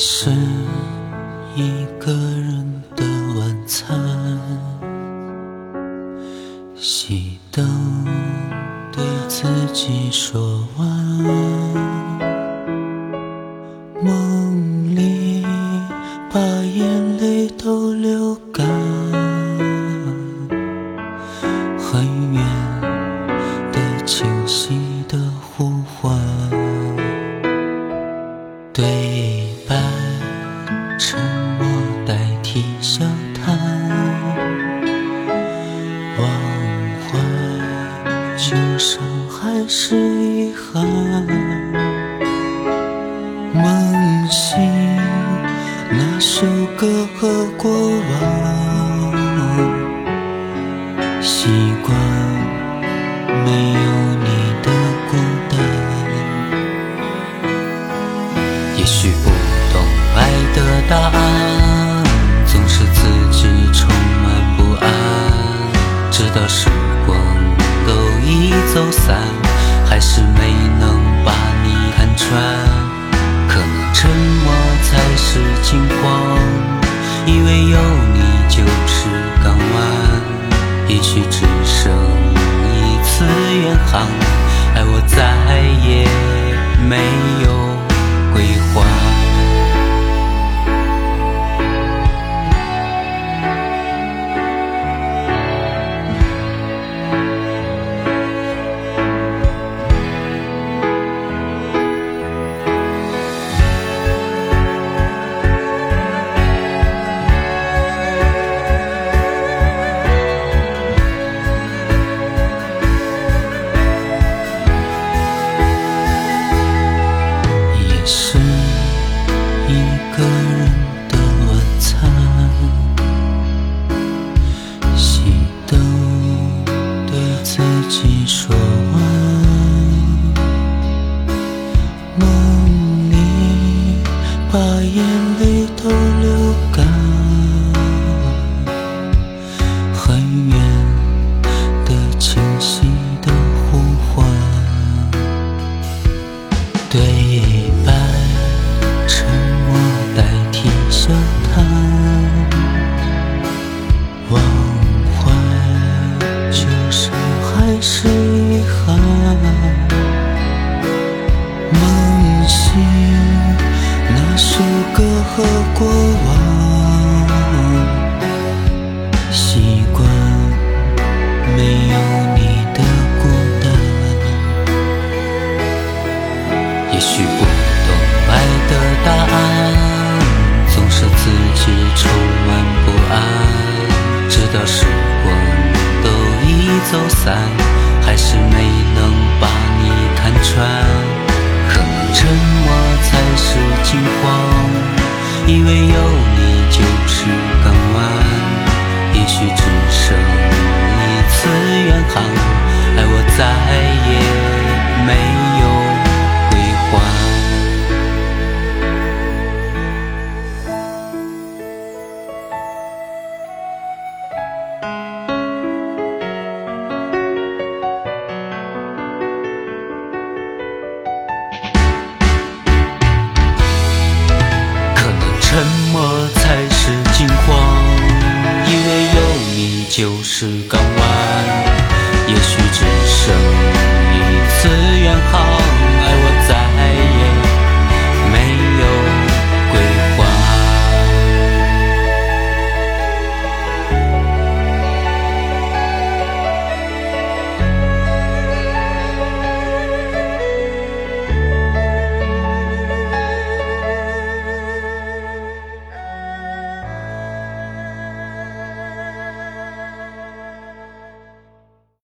是一个人的晚餐，熄灯对自己说晚安，梦里把眼泪都流干，很远的清晰是遗憾。梦醒，那首歌和过往，习惯没有你的孤单。也许不懂爱的答案，总是自己充满不安。直到时光都已走散，也许只剩一次远航，而我再也没有说完，梦里把眼泪梦醒，那首歌和过往，习惯没有你的孤单。也许再也没有归还。可能沉默才是惊慌，因为有你就是港